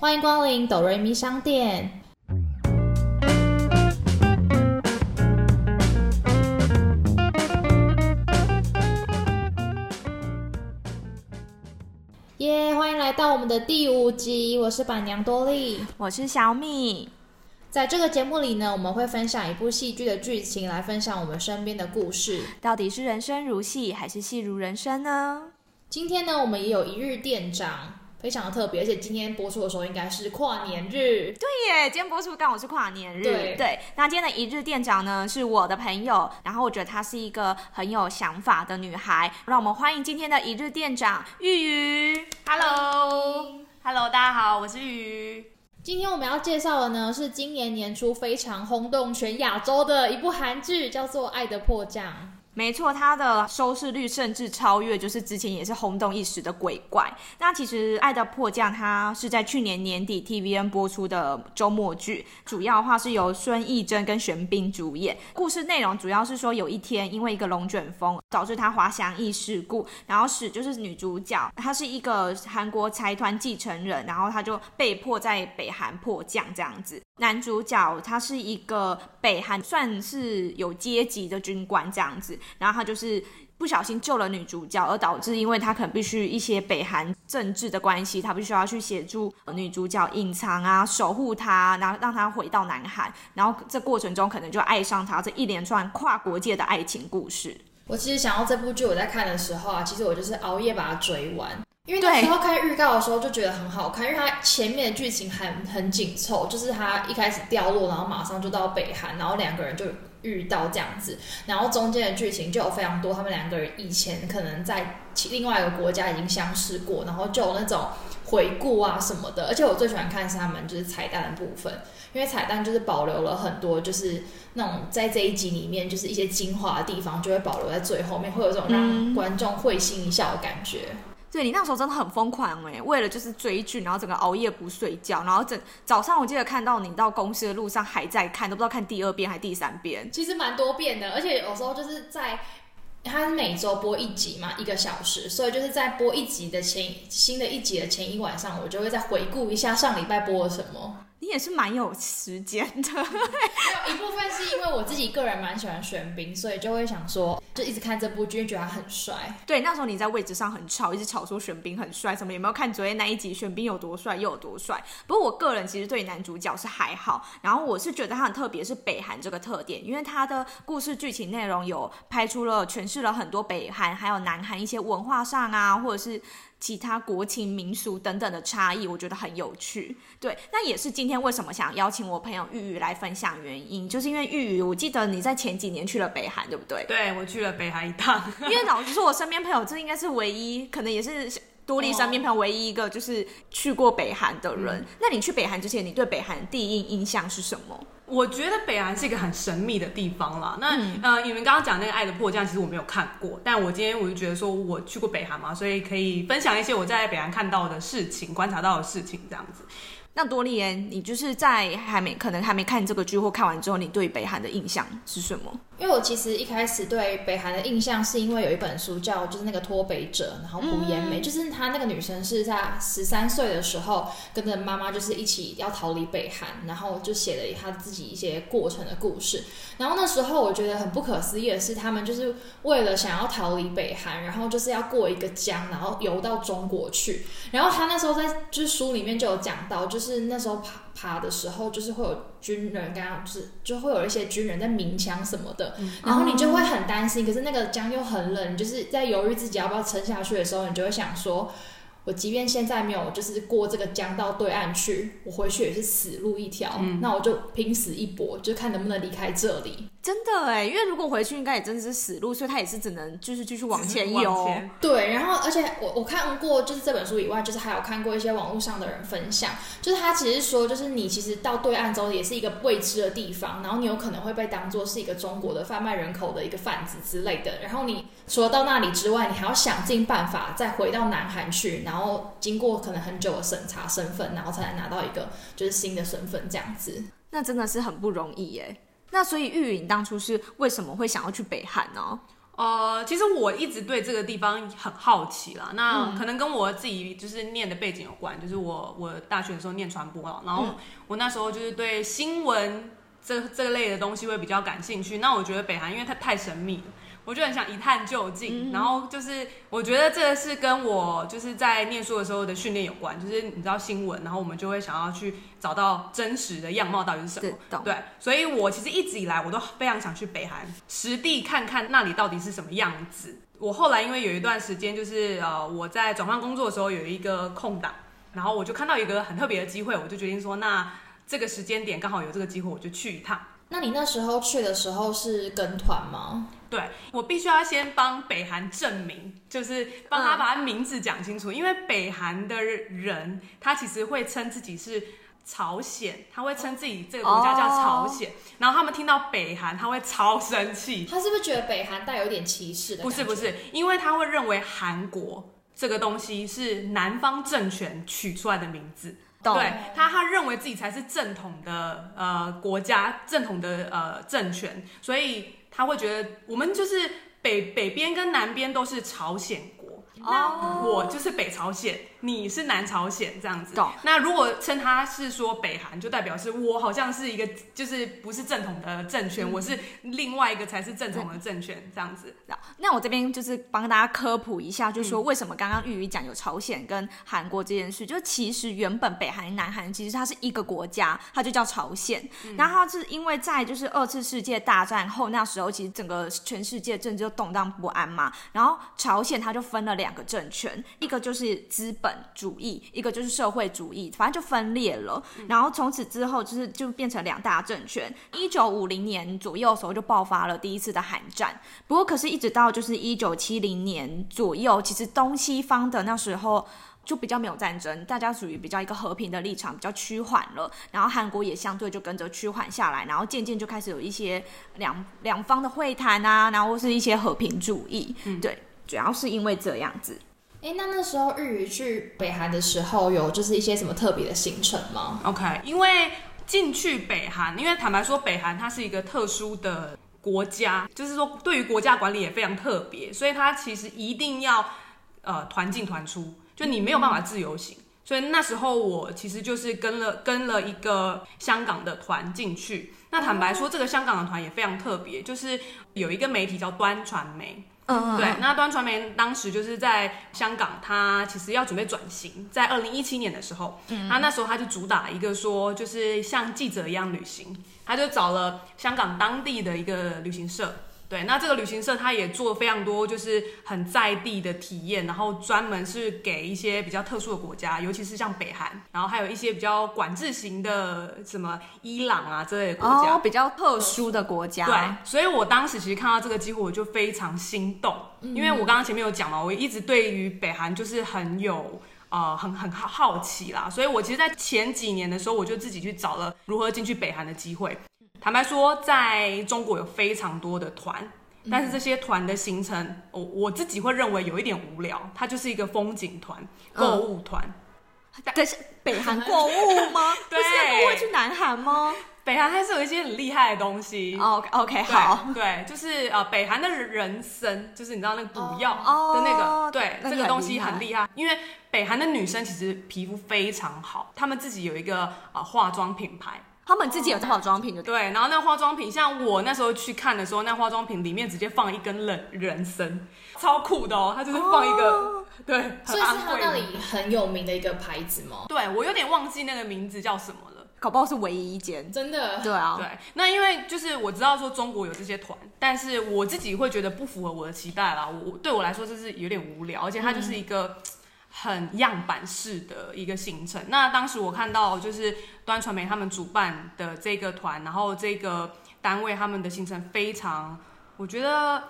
欢迎光临哆瑞咪商店。耶欢迎来到我们的第五集，我是板娘多莉。我是小米。在这个节目里呢，我们会分享一部戏剧的剧情，来分享我们身边的故事。到底是人生如戏，还是戏如人生呢？今天呢，我们也有一日店长，非常的特别，而且今天播出的时候应该是跨年日。对耶，今天播出刚好是跨年日。对那今天的一日店长呢是我的朋友，然后我觉得她是一个很有想法的女孩，让我们欢迎今天的一日店长玉瑜。Hello，Hello，大家好，我是玉鱼。今天我们要介绍的呢，是今年年初非常轰动全亚洲的一部韩剧，叫做《爱的迫降》。没错，它的收视率甚至超越，就是之前也是轰动一时的《鬼怪》。那其实《爱的迫降》它是在去年年底 TVN 播出的周末剧，主要的话是由孙艺珍跟玄彬主演。故事内容主要是说，有一天因为一个龙卷风导致他滑翔翼事故，然后使就是女主角，她是一个韩国财团继承人，然后她就被迫在北韩迫降这样子。男主角他是一个北韩算是有阶级的军官这样子，然后他就是不小心救了女主角，而导致因为他可能必须一些北韩政治的关系，他必须要去协助女主角隐藏啊，守护她，然后让她回到南韩，然后这过程中可能就爱上她，这一连串跨国界的爱情故事。我其实想到这部剧，我在看的时候啊，其实我就是熬夜把它追完。因为那对时候看预告的时候就觉得很好看，因为它前面的剧情很很紧凑，就是他一开始掉落，然后马上就到北韩，然后两个人就遇到这样子，然后中间的剧情就有非常多，他们两个人以前可能在另外一个国家已经相识过，然后就有那种回顾啊什么的，而且我最喜欢看是他们就是彩蛋的部分，因为彩蛋就是保留了很多就是那种在这一集里面就是一些精华的地方，就会保留在最后面，会有这种让观众会心一笑的感觉。对你那时候真的很疯狂哎，为了就是追剧，然后整个熬夜不睡觉，然后整早上我记得看到你到公司的路上还在看，都不知道看第二遍还第三遍。其实蛮多遍的，而且有时候就是在它是每周播一集嘛，一个小时，所以就是在播一集的前新的一集的前一晚上，我就会再回顾一下上礼拜播了什么。你也是蛮有时间的，有一部分是因为我自己个人蛮喜欢玄彬，所以就会想说，就一直看这部剧，觉得他很帅。对，那时候你在位置上很吵，一直吵说玄彬很帅，什么有没有看昨天那一集玄彬有多帅又有多帅？不过我个人其实对男主角是还好，然后我是觉得他很特别，是北韩这个特点，因为他的故事剧情内容有拍出了诠释了很多北韩还有南韩一些文化上啊，或者是。其他国情民俗等等的差异，我觉得很有趣。对，那也是今天为什么想邀请我朋友玉玉来分享原因，就是因为玉玉，我记得你在前几年去了北韩，对不对？对我去了北韩一趟，因为老实说，我身边朋友这应该是唯一，可能也是多莉身边朋友唯一一个就是去过北韩的人。那你去北韩之前，你对北韩第一印象是什么？我觉得北韩是一个很神秘的地方啦。那、嗯呃，你们刚刚讲那个《爱的迫降》，其实我没有看过，但我今天我就觉得说我去过北韩嘛，所以可以分享一些我在北韩看到的事情、观察到的事情这样子。那多利安，你就是在还没可能还没看这个剧或看完之后，你对北韩的印象是什么？因为我其实一开始对北韩的印象是因为有一本书叫就是那个脱北者，然后朴妍美，就是她那个女生是在十三岁的时候跟着妈妈就是一起要逃离北韩，然后就写了她自己一些过程的故事。然后那时候我觉得很不可思议的是，他们就是为了想要逃离北韩，然后就是要过一个江，然后游到中国去。然后他那时候在就是书里面就有讲到，就是那时候爬爬的时候，就是会有军人刚刚就是就会有一些军人在鸣枪什么的，然后你就会很担心。可是那个江又很冷，你就是在犹豫自己要不要撑下去的时候，你就会想说。我即便现在没有，就是过这个江到对岸去，我回去也是死路一条。那我就拼死一搏，就看能不能离开这里。真的哎，因为如果回去应该也真的是死路，所以他也是只能就是继续往前游。对，然后而且我我看过，就是这本书以外，就是还有看过一些网络上的人分享，就是他其实说，就是你其实到对岸之后也是一个未知的地方，然后你有可能会被当做是一个中国的贩卖人口的一个贩子之类的，然后你除了到那里之外，你还要想尽办法再回到南韩去，然后经过可能很久的审查身份，然后才能拿到一个就是新的身份这样子。那真的是很不容易耶。那所以玉影，当初是为什么会想要去北韩呢？呃，其实我一直对这个地方很好奇啦。那可能跟我自己就是念的背景有关，就是我我大学的时候念传播了，然后我那时候就是对新闻这这类的东西会比较感兴趣。那我觉得北韩因为它太神秘了。我就很想一探究竟，然后就是我觉得这个是跟我就是在念书的时候的训练有关，就是你知道新闻，然后我们就会想要去找到真实的样貌到底是什么，对，所以我其实一直以来我都非常想去北韩实地看看那里到底是什么样子。我后来因为有一段时间就是呃我在转换工作的时候有一个空档，然后我就看到一个很特别的机会，我就决定说那这个时间点刚好有这个机会，我就去一趟。那你那时候去的时候是跟团吗？对，我必须要先帮北韩证明，就是帮他把他名字讲清楚，因为北韩的人他其实会称自己是朝鲜，他会称自己这个国家叫朝鲜，然后他们听到北韩他会超生气，他是不是觉得北韩带有一点歧视的？不是不是，因为他会认为韩国这个东西是南方政权取出来的名字，对他他认为自己才是正统的呃国家正统的呃政权，所以。他会觉得我们就是北北边跟南边都是朝鲜国，那我就是北朝鲜。你是南朝鲜这样子，那如果称他是说北韩，就代表是我好像是一个就是不是正统的政权，我是另外一个才是正统的政权这样子。那我这边就是帮大家科普一下，就是说为什么刚刚玉宇讲有朝鲜跟韩国这件事，就其实原本北韩、南韩其实它是一个国家，它就叫朝鲜。然后是因为在就是二次世界大战后那时候，其实整个全世界政治就动荡不安嘛，然后朝鲜它就分了两个政权，一个就是资本。主义，一个就是社会主义，反正就分裂了。然后从此之后，就是就变成两大政权。一九五零年左右的时候，就爆发了第一次的韩战。不过，可是一直到就是一九七零年左右，其实东西方的那时候就比较没有战争，大家属于比较一个和平的立场，比较趋缓了。然后韩国也相对就跟着趋缓下来，然后渐渐就开始有一些两两方的会谈啊，然后是一些和平主义。对，主要是因为这样子。哎，那那时候日语去北韩的时候，有就是一些什么特别的行程吗？OK，因为进去北韩，因为坦白说，北韩它是一个特殊的国家，就是说对于国家管理也非常特别，所以它其实一定要呃团进团出，就你没有办法自由行。所以那时候我其实就是跟了跟了一个香港的团进去。那坦白说，这个香港的团也非常特别，就是有一个媒体叫端传媒。嗯，对，那端传媒当时就是在香港，他其实要准备转型，在二零一七年的时候，他那时候他就主打一个说，就是像记者一样旅行，他就找了香港当地的一个旅行社。对，那这个旅行社他也做非常多，就是很在地的体验，然后专门是给一些比较特殊的国家，尤其是像北韩，然后还有一些比较管制型的什么伊朗啊这类的国家，比较特殊的国家。对，所以我当时其实看到这个机会，我就非常心动，因为我刚刚前面有讲嘛，我一直对于北韩就是很有呃很很好好奇啦，所以我其实，在前几年的时候，我就自己去找了如何进去北韩的机会。坦白说，在中国有非常多的团，但是这些团的行程，我我自己会认为有一点无聊。它就是一个风景团、购物团。但是北韩 购物吗？对，不会去南韩吗？北韩还是有一些很厉害的东西。OK OK，好，对，就是呃，北韩的人参，就是你知道那个补药的那个，对，这个东西很厉害。因为北韩的女生其实皮肤非常好，她们自己有一个呃化妆品牌。他们自己有化妆品的，对，然后那化妆品，像我那时候去看的时候，那化妆品里面直接放一根人人参，超酷的哦，它就是放一个，对，所以是他那里很有名的一个牌子吗？对，我有点忘记那个名字叫什么了，搞不好是唯一一间，真的，对啊，对，那因为就是我知道说中国有这些团，但是我自己会觉得不符合我的期待啦，我对我来说就是有点无聊，而且它就是一个。很样板式的一个行程。那当时我看到就是端传媒他们主办的这个团，然后这个单位他们的行程非常，我觉得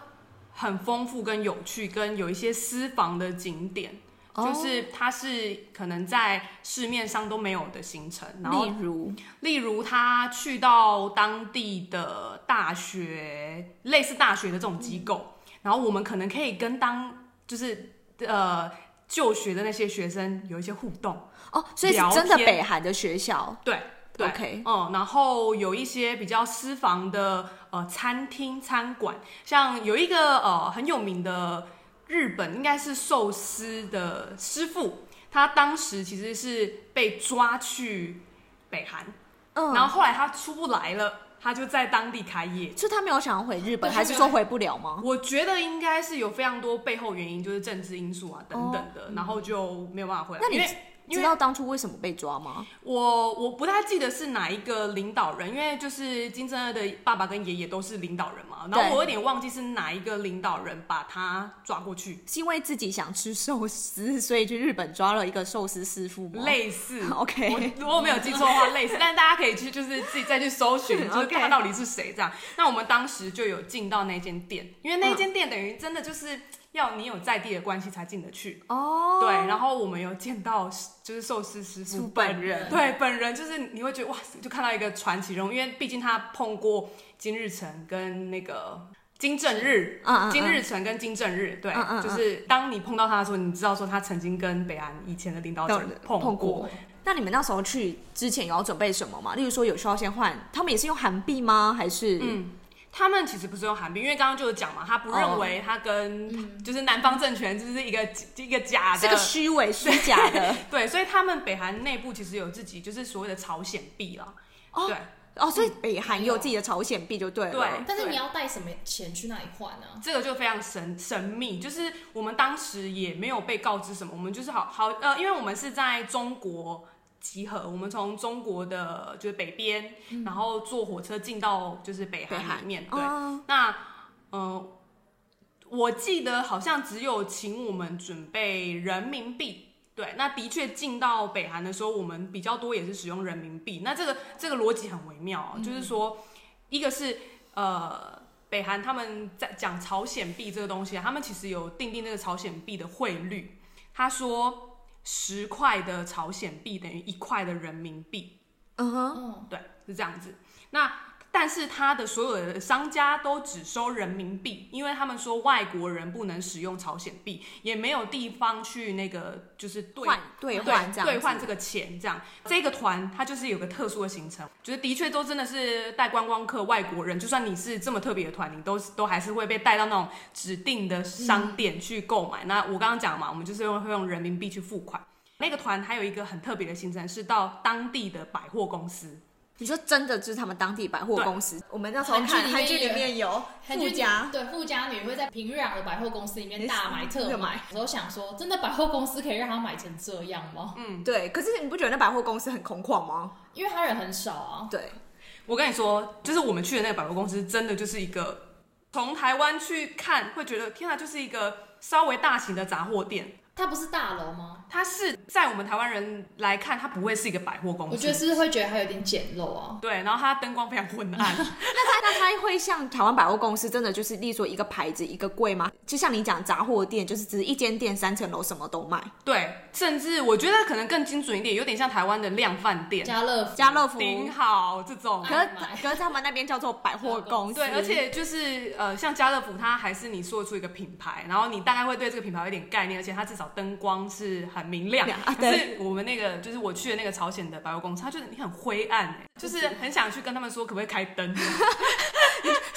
很丰富跟有趣，跟有一些私房的景点，就是它是可能在市面上都没有的行程。然后例如，例如他去到当地的大学，类似大学的这种机构，然后我们可能可以跟当就是呃。就学的那些学生有一些互动哦，所以是真的北韩的学校，对，对。OK 嗯，然后有一些比较私房的呃餐厅餐馆，像有一个呃很有名的日本应该是寿司的师傅，他当时其实是被抓去北韩，嗯，然后后来他出不来了，他就在当地开业。就他没有想要回日本，还是说回不了吗？我觉得应该是有非常多背后原因，就是政治因素啊等等的，然后就没有办法回来。那你知道当初为什么被抓吗？我我不太记得是哪一个领导人，因为就是金正恩的爸爸跟爷爷都是领导人嘛，然后我有点忘记是哪一个领导人把他抓过去，是因为自己想吃寿司，所以去日本抓了一个寿司师傅吗？类似 OK 我如果没有记错的话，类似，但是大家可以去就是自己再去搜寻，就是 OK 看他到底是谁这样。那我们当时就有进到那间店，因为那间店等于真的就是要你有在地的关系才进得去。哦，对，然后我们有见到就是寿司师傅傅本人对本人就是你会觉得哇，就看到一个传奇人物，因为毕竟他碰过金日成跟那个金正日，嗯嗯嗯金日成跟金正日，对，就是当你碰到他的时候，你知道说他曾经跟北韩以前的领导者碰过。那你们那时候去之前有要准备什么吗？例如说有需要先换，他们也是用韩币吗？还是嗯，他们其实不是用韩币，因为刚刚就有讲嘛，他不认为他跟就是南方政权就是一个一个假的，这个虚伪虚假的？对，所以他们北韩内部其实有自己就是所谓的朝鲜币啦。哦对哦，所以北韩也有自己的朝鲜币就对了。对但是你要带什么钱去那里换呢？这个就非常神神秘，就是我们当时也没有被告知什么，我们就是好好呃，因为我们是在中国集合，我们从中国的就是北边，然后坐火车进到就是北北韩韩里面，对，哦那呃，我记得好像只有请我们准备人民币。对，那的确进到北韩的时候，我们比较多也是使用人民币。那这个这个逻辑很微妙、啊，就是说，一个是呃，北韩他们在讲朝鲜币这个东西啊，他们其实有定定那个朝鲜币的汇率。他说十块的朝鲜币等于一块的人民币。嗯哼，嗯，对，是这样子。那但是他的所有的商家都只收人民币，因为他们说外国人不能使用朝鲜币，也没有地方去那个就是兑换兑换这样兑换这个钱，这样这个团它就是有个特殊的行程，就是的确都真的是带观光客外国人，就算你是这么特别的团，你都都还是会被带到那种指定的商店去购买。那我刚刚讲嘛，我们就是用会用人民币去付款。那个团还有一个很特别的行程，是到当地的百货公司。你说真的就是他们当地百货公司？我们那时候看韩韩剧里面面有富家，对富家女会在平壤的百货公司里面大买特特买。我都想说，真的百货公司可以让他买成这样吗？嗯对。可是你不觉得那百货公司很空旷吗？因为他人很少啊。对，我跟你说，就是我们去的那个百货公司，真的就是一个从台湾去看，会觉得天啊，就是一个稍微大型的杂货店。它不是大楼吗？它是在我们台湾人来看，它不会是一个百货公司。我觉得是不是会觉得它有点简陋啊。对，然后它灯光非常昏暗，那它那它会像台湾百货公司真的就是，例如说一个牌子一个柜吗？就像你讲杂货店，就是只是一间店三层楼什么都卖。对，甚至我觉得可能更精准一点，有点像台湾的量贩店、家乐福家乐福，顶好这种。可是可是他们那边叫做百货公司，对，而且就是呃，像家乐福，它还是你说出一个品牌，然后你大概会对这个品牌有点概念，而且它至少灯光是很明亮。可是我们那个就是我去的那个朝鲜的百货公司，它就是你很灰暗、欸，就是很想去跟他们说可不可以开灯。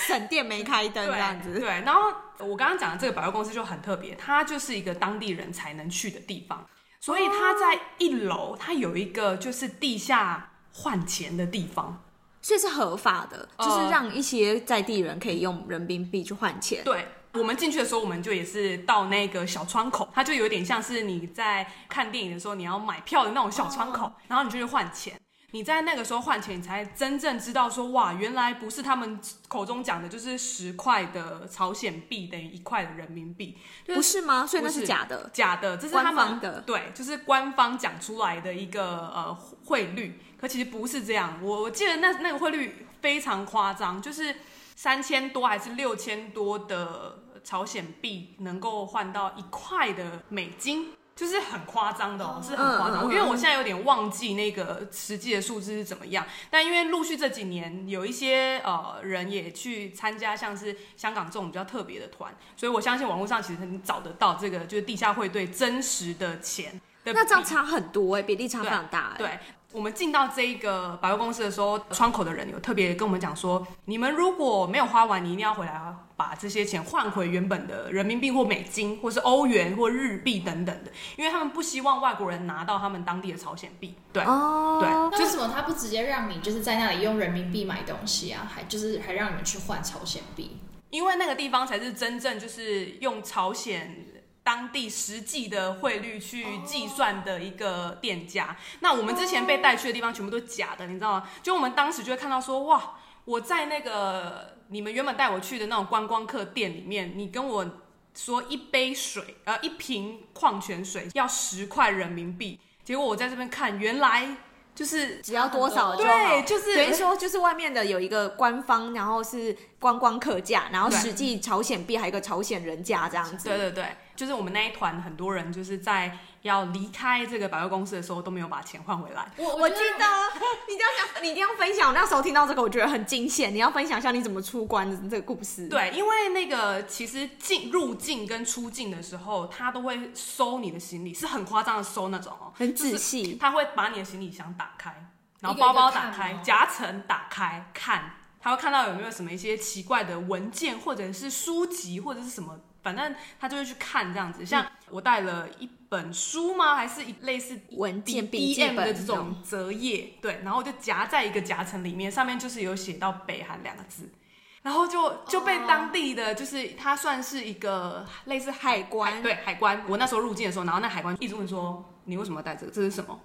省电没开灯这样子。对，然后我刚刚讲的这个百货公司就很特别，它就是一个当地人才能去的地方，所以它在一楼，它有一个就是地下换钱的地方。所以是合法的，呃就是让一些在地人可以用人民币去换钱。对。我们进去的时候，我们就也是到那个小窗口，它就有点像是你在看电影的时候，你要买票的那种小窗口，然后你就去换钱。你在那个时候换钱，你才真正知道说，哇，原来不是他们口中讲的，就是十块的朝鲜币等于一块的人民币，就是不是吗？所以那是是假的。假的，这是他们官方的对，就是官方讲出来的一个呃汇率，可其实不是这样。我我记得那那个汇率非常夸张，就是三千多还是六千多的朝鲜币能够换到一块的美金。就是很夸张的哦，是很夸张。嗯嗯嗯因为我现在有点忘记那个实际的数字是怎么样，但因为陆续这几年有一些呃人也去参加像是香港这种比较特别的团，所以我相信网络上其实你找得到这个就是地下会兑真实的钱。那这样差很多哎、比例差非常大哎、对，我们进到这一个百货公司的时候，窗口的人有特别跟我们讲说，你们如果没有花完，你一定要回来把这些钱换回原本的人民币或美金，或是欧元或日币等等的，因为他们不希望外国人拿到他们当地的朝鲜币。对，哦，对那为什么他不直接让你就是在那里用人民币买东西啊？还就是还让你们去换朝鲜币？因为那个地方才是真正就是用朝鲜当地实际的汇率去计算的一个店家。那我们之前被带去的地方全部都是假的，你知道吗？就我们当时就会看到说，哇，我在那个你们原本带我去的那种观光客店里面，你跟我说一杯水，呃，一瓶矿泉水要十块人民币，结果我在这边看，原来就是只要多少就对，就是等于说，就是外面的有一个官方，然后是观光客价，然后实际朝鲜币还有一个朝鲜人价这样子。对对对，就是我们那一团很多人就是在要离开这个百货公司的时候都没有把钱换回来。我我记得 你一定要讲，你一定要分享。我那时候听到这个，我觉得很惊险。你要分享一下你怎么出关的这个故事。，对，因为那个其实进入境跟出境的时候，他都会收你的行李，是很夸张的收那种哦，很仔细。他会把你的行李箱打开，然后包包打，开夹层打开看，他会看到有没有什么一些奇怪的文件或者是书籍或者是什么，反正他就会去看这样子。像我带了一本书吗？还是一类似文件 B 笔记 M 本的这种折页？对，然后我就夹在一个夹层里面，上面就是有写到北韩两个字。然后就就被当地的，就是他算是一个类似海关对海关。我那时候入境的时候，然后那海关一直问说：“你为什么要带这个？这是什么？”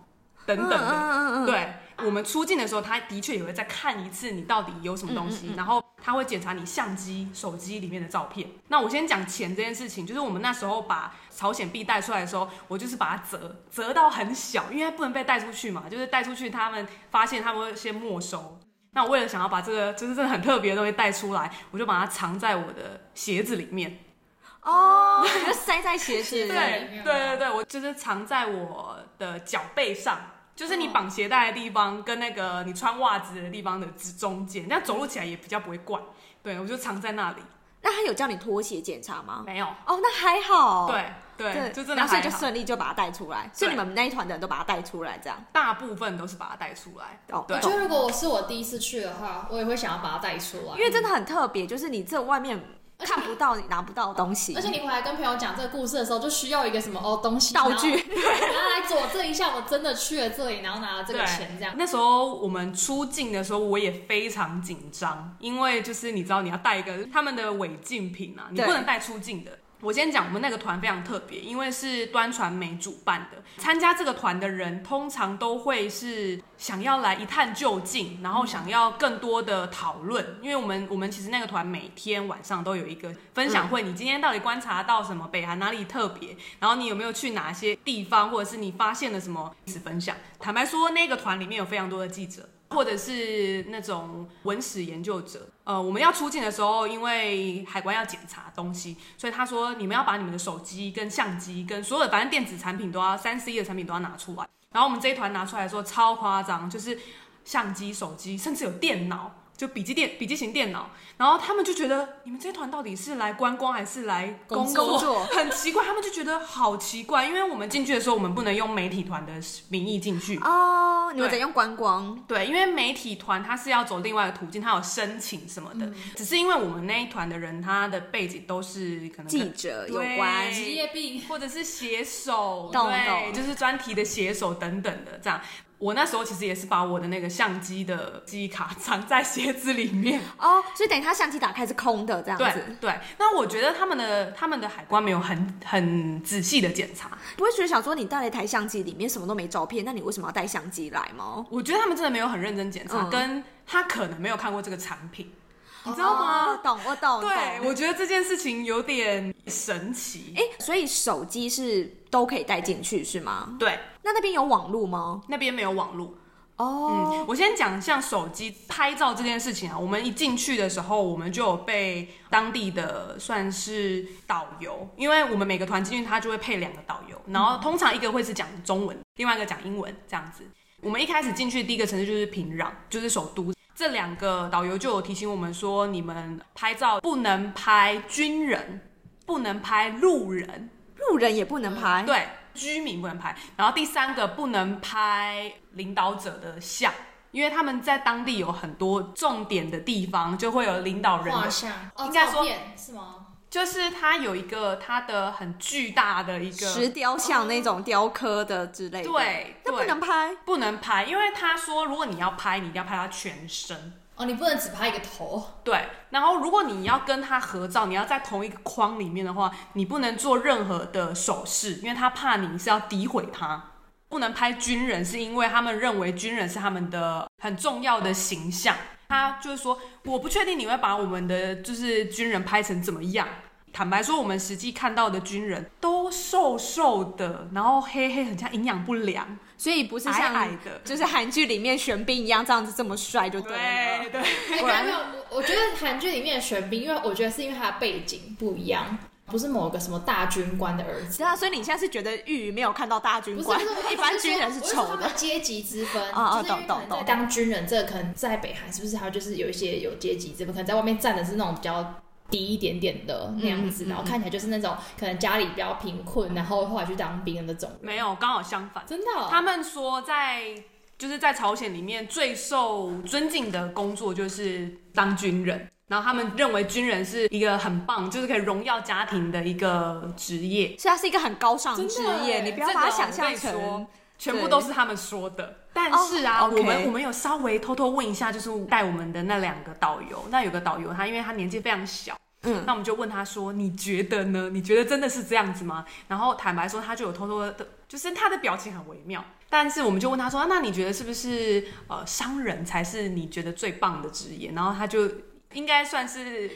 等等的。对，我们出境的时候，他的确也会再看一次你到底有什么东嗯西，然后他会检查你相机、手机里面的照片。那我先讲钱这件事情，就是我们那时候把朝鲜币带出来的时候，我就是把它折折到很小，因为不能被带出去嘛，就是带出去他们发现他们会先没收。那我为了想要把这个就是真的很特别的东西带出来，我就把它藏在我的鞋子里面。哦，你就塞在鞋子里面对对对对，我就是藏在我的脚背上，就是你绑鞋带的地方跟那个你穿袜子的地方的之中间，这样走路起来也比较不会怪。对，我就藏在那里。那他有叫你脱鞋检查吗？没有，哦，那还好。对对，就真的然后所以就。顺利就把它带出来。所以你们那一团的人都把它带出来，这样。大部分都是把它带出来。哦，对我觉得如果我是我第一次去的话，我也会想要把它带出来，因为真的很特别，就是你这外面 看不到你、拿不到的东西，而且你回来跟朋友讲这个故事的时候，就需要一个什么哦东西道具，然后来佐证一下我真的去了这里，然后拿了这个钱这样。那时候我们出境的时候，我也非常紧张，因为就是你知道你要带一个他们的违禁品啊，你不能带出境的。我先讲，我们那个团非常特别，因为是端传媒主办的。参加这个团的人，通常都会是想要来一探究竟，然后想要更多的讨论。因为我们我们其实那个团每天晚上都有一个分享会，你今天到底观察到什么？北韩哪里特别？然后你有没有去哪些地方，或者是你发现了什么？一起分享。坦白说，那个团里面有非常多的记者。或者是那种文史研究者，呃，我们要出境的时候，因为海关要检查东西，所以他说你们要把你们的手机、跟相机、跟所有的反正电子产品都要三 C 的产品都要拿出来。然后我们这一团拿出来说超夸张，就是相机、手机，甚至有电脑，就笔记电、笔记型电脑。然后他们就觉得你们这一团到底是来观光还是来工作 很奇怪，他们就觉得好奇怪，因为我们进去的时候，我们不能用媒体团的名义进去。哦，你们对得用观光，对，因为媒体团他是要走另外的途径，他有申请什么的。只是因为我们那一团的人，他的背景都是可能记者有对关，职业病，或者是写手，懂对，懂就是专题的写手等等的这样。我那时候其实也是把我的那个相机的记忆卡藏在鞋子里面。哦，所以等于他相机打开是空的这样对子，对，那我觉得他们的他们的海关没有很很仔细的检查，不会觉得想说你带了一台相机，里面什么都没照片，那你为什么要带相机来吗？我觉得他们真的没有很认真检查，嗯。跟他可能没有看过这个产品，你知道吗？我懂，我懂，对，懂我觉得这件事情有点神奇。哎，所以手机是都可以带进去是吗？对，那那边有网路吗？那边没有网络。哦，嗯，我先讲像手机拍照这件事情啊，我们一进去的时候，我们就有被当地的算是导游，因为我们每个团进去，他就会配两个导游，然后通常一个会是讲中文，另外一个讲英文这样子。我们一开始进去第一个城市就是平壤，就是首都。这两个导游就有提醒我们说，你们拍照不能拍军人，不能拍路人，路人也不能拍，对，居民不能拍，然后第三个不能拍领导者的像。因为他们在当地有很多重点的地方，就会有领导人的，画像，哦应该说是吗？就是他有一个他的很巨大的一个石雕像那种雕刻的之类的，，对，那不能拍。不能拍，因为他说如果你要拍，你一定要拍他全身。哦，你不能只拍一个头，对，然后如果你要跟他合照，你要在同一个框里面的话，你不能做任何的手势，因为他怕你是要诋毁他。不能拍军人，是因为他们认为军人是他们的很重要的形象。他就是说，我不确定你会把我们的就是军人拍成怎么样。坦白说，我们实际看到的军人都瘦瘦的，然后黑黑，很像营养不良，所以不是矮像矮的。就是韩剧里面玄彬一样这样子这么帅就对了。对对，哎，没有没有，我我觉得韩剧里面的玄彬，因为我觉得是因为他的背景不一样，不是某个什么大军官的儿子。对啊，所以你现在是觉得玉宇没有看到大军官不是不是，，一般军人是丑的。阶级之分，哦哦就是因为懂懂懂可能在当军人，这个可能在北韩是不是还有就是有一些有阶级之分，可能在外面站的是那种比较低一点点的那样子，嗯嗯嗯然后看起来就是那种可能家里比较贫困，然后后来去当兵的那种。没有，刚好相反。真的哦、他们说在就是在朝鲜里面最受尊敬的工作就是当军人，然后他们认为军人是一个很棒，就是可以荣耀家庭的一个职业。所以它是一个很高尚的职业，你不要把它想象成全部都是他们说的，但是啊我们我们有稍微偷偷问一下，就是带我们的那两个导游，那有个导游他因为他年纪非常小，嗯那我们就问他说：“你觉得呢？你觉得真的是这样子吗？”然后坦白说，他就有偷偷的，就是他的表情很微妙。但是我们就问他说：“那你觉得是不是呃商人才是你觉得最棒的职业？”然后他就应该算是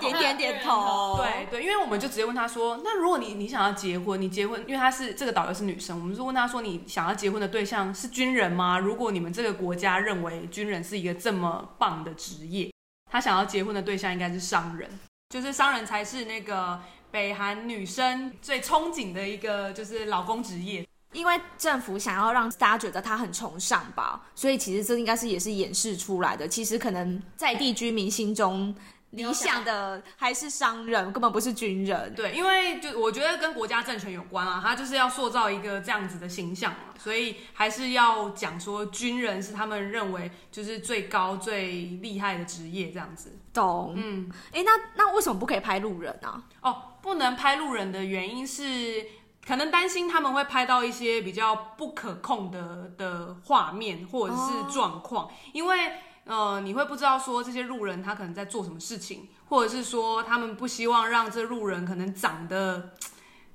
点点点头。对对，因为我们就直接问他说，那如果你你想要结婚，你结婚，因为他是这个导游是女生，我们就问他说，你想要结婚的对象是军人吗？如果你们这个国家认为军人是一个这么棒的职业，他想要结婚的对象应该是商人，就是商人才是那个北韩女生最憧憬的一个就是老公职业。因为政府想要让大家觉得他很崇尚吧，所以其实这应该是也是演示出来的。其实可能在地居民心中理想的还是商人，根本不是军人。对，因为就我觉得跟国家政权有关啊，他就是要塑造一个这样子的形象嘛，所以还是要讲说军人是他们认为就是最高最厉害的职业这样子。懂？嗯，哎，那那为什么不可以拍路人啊？哦，不能拍路人的原因是可能担心他们会拍到一些比较不可控的的画面或者是状况，因为呃你会不知道说这些路人他可能在做什么事情，或者是说他们不希望让这路人可能长得。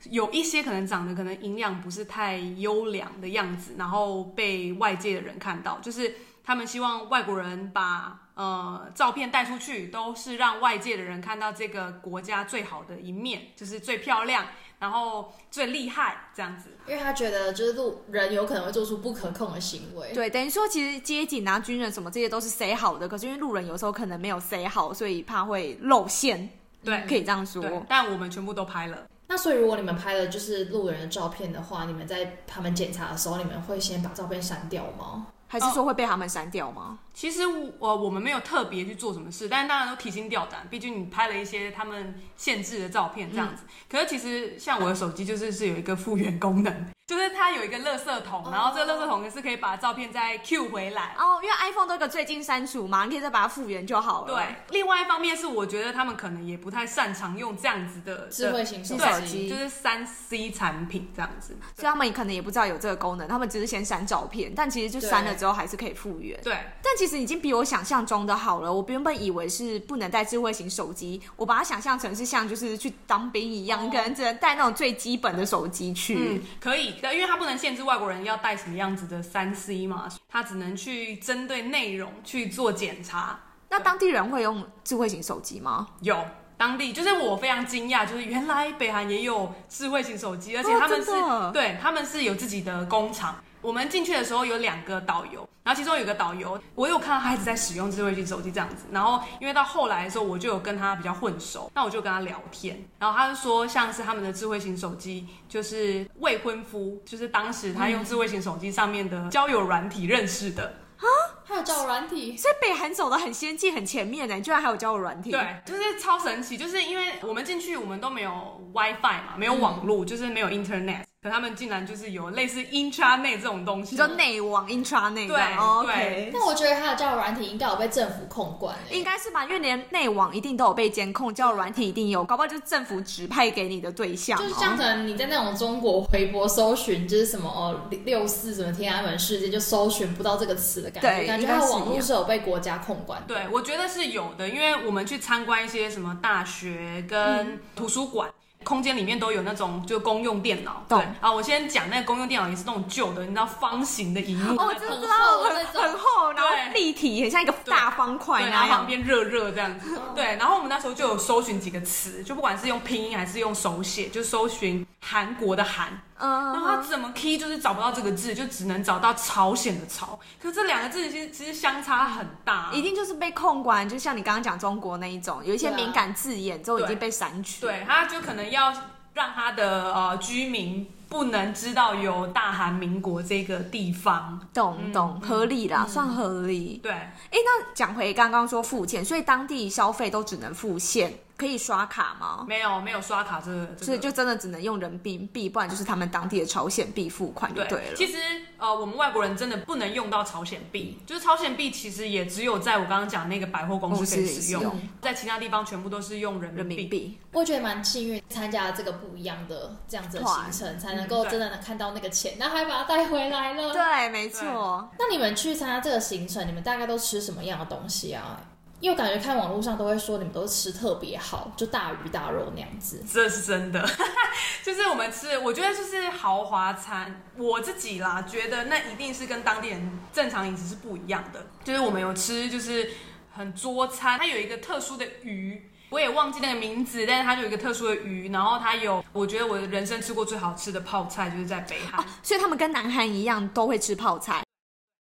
有一些可能长得可能营养不是太优良的样子，然后被外界的人看到，就是他们希望外国人把呃照片带出去，都是让外界的人看到这个国家最好的一面，就是最漂亮，然后最厉害这样子。因为他觉得就是路人有可能会做出不可控的行为。对，等于说其实街景啊、军人什么这些都是 say 好的，可是因为路人有时候可能没有 say 好，所以怕会露馅，对可以这样说。但我们全部都拍了。那所以如果你们拍了就是路人的照片的话，你们在他们检查的时候，你们会先把照片删掉吗？还是说会被他们删掉吗？其实我我们没有特别去做什么事，但是当然都提心吊胆，毕竟你拍了一些他们限制的照片这样子。可是其实像我的手机就是是有一个复原功能，就是它有一个垃圾桶，然后这个垃圾桶是可以把照片再 Q 回来。哦，因为 iPhone 都有个最近删除嘛，你可以再把它复原就好了。对，另外一方面是我觉得他们可能也不太擅长用这样子的智慧型手对，机就是三 C 产品这样子。所以他们可能也不知道有这个功能，他们只是先删照片，但其实就删了之后还是可以复原。对，但其实已经比我想象中的好了。我原本以为是不能带智慧型手机，我把它想象成是像就是去当兵一样，可能只能带那种最基本的手机去。嗯，可以，对，因为它不能限制外国人要带什么样子的三 C 嘛，它只能去针对内容去做检查。那当地人会用智慧型手机吗？有当地，就是我非常惊讶，就是原来北韩也有智慧型手机，而且哦他们是、对他们是有自己的工厂。我们进去的时候有两个导游，然后其中有一个导游，我有看到他一直在使用智慧型手机这样子。然后因为到后来的时候，我就有跟他比较混熟，那我就跟他聊天，然后他就说，像是他们的智慧型手机，就是未婚夫，就是当时他用智慧型手机上面的交友软体认识的。啊还有交友软体，所以北韩走的很先进、很前面呢，居然还有交友软体。，对，就是超神奇，就是因为我们进去我们都没有 WiFi 嘛，没有网络，就是没有 Internet，可他们竟然就是有类似 intranet 这种东西，你说内网 intranet 对的哦对，OK。但我觉得他的交友软体应该有被政府控管、欸，应该是吧，因为连内网一定都有被监控，交友软体一定有，搞不好就是政府指派给你的对象、哦。就是像可能你在那种中国回博搜寻，就是什么哦六四什么天安门事件，就搜寻不到这个词的感觉，对感觉它的网络是有被国家控管的。对，我觉得是有的，因为我们去参观一些什么大学跟图书馆。空间里面都有那种就公用电脑，对啊。我先讲那个公用电脑也是那种旧的，你知道方形的荧幕，哦，我那种知道，很很厚，然后立体，很像一个大方块对，然。后旁边热热这样子。对，然后我们那时候就有搜寻几个词，就不管是用拼音还是用手写，就搜寻韩国的韩，嗯，然后他怎么 key 就是找不到这个字，就只能找到朝鲜的朝。可是这两个字其实其实相差很大，一定就是被控管，就像你刚刚讲中国那一种，有一些敏感字眼之后已经被删去。对，他就可能要让他的呃居民不能知道有大韩民国这个地方。懂懂，嗯合理啦，算合理。对，哎，那讲回刚刚说付钱，所以当地消费都只能付现，可以刷卡吗？没有没有刷卡这个，这个所以就真的只能用人民币，不然就是他们当地的朝鲜币付款就对，对了。其实呃，我们外国人真的不能用到朝鲜币，就是朝鲜币其实也只有在我刚刚讲那个百货公司可以使用在其他地方全部都是用人人民币。民币，我觉得蛮幸运，参加了这个不一样的这样子的行程，才能够真的能看到那个钱，然后还把它带回来了。对，没错。那你们去参加这个行程，你们大概都吃什么样的东西啊？因为我感觉看网络上都会说你们都吃特别好，就大鱼大肉那样子。这是真的，就是我们吃，我觉得就是豪华餐。我自己啦，觉得那一定是跟当地人正常饮食是不一样的。就是我们有吃，就是很桌餐，它有一个特殊的鱼，我也忘记那个名字，但是它就有一个特殊的鱼，然后它有，我觉得我人生吃过最好吃的泡菜就是在北韩，所以他们跟南韩一样，都会吃泡菜。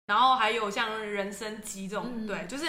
然后还有像人参鸡这种，嗯对，就是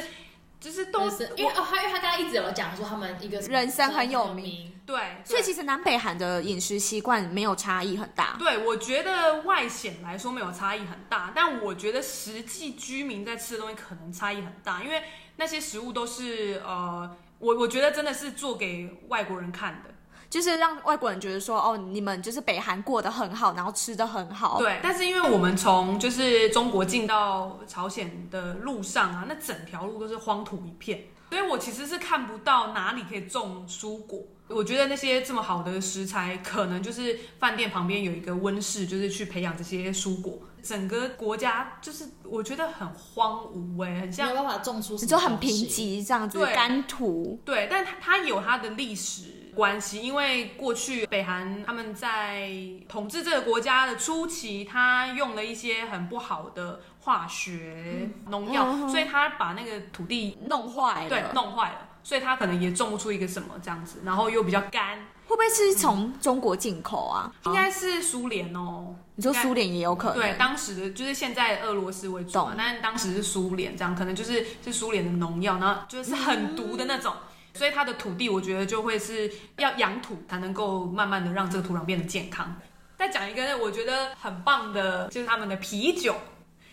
就是都是因为哦，他因为他刚刚一直有讲说他们一个人生很有名，名对，所以其实南北韩的饮食习惯没有差异很大。对，我觉得外显来说没有差异很大，但我觉得实际居民在吃的东西可能差异很大，因为那些食物都是呃，我我觉得真的是做给外国人看的。就是让外国人觉得说，哦，你们就是北韩过得很好，然后吃的很好。对，但是因为我们从就是中国进到朝鲜的路上啊，那整条路都是荒土一片，所以我其实是看不到哪里可以种蔬果。我觉得那些这么好的食材，可能就是饭店旁边有一个温室，就是去培养这些蔬果。整个国家就是我觉得很荒芜哎、很没像有办法种出就很贫。瘠这样子，对干土。对，但它它有它的历史关系，因为过去北韩他们在统治这个国家的初期，他用了一些很不好的化学农药，嗯所以他把那个土地弄坏了，对弄坏了，所以他可能也种不出一个什么这样子，然后又比较干，会不会是从中国进口啊？应该是苏联哦。你说苏联也有可能，对，当时的就是现在俄罗斯为主但是当时是苏联，这样可能就是是苏联的农药，然后就是很毒的那种，所以它的土地我觉得就会是要养土才能够慢慢的让这个土壤变得健康。再讲一个我觉得很棒的，就是他们的啤酒，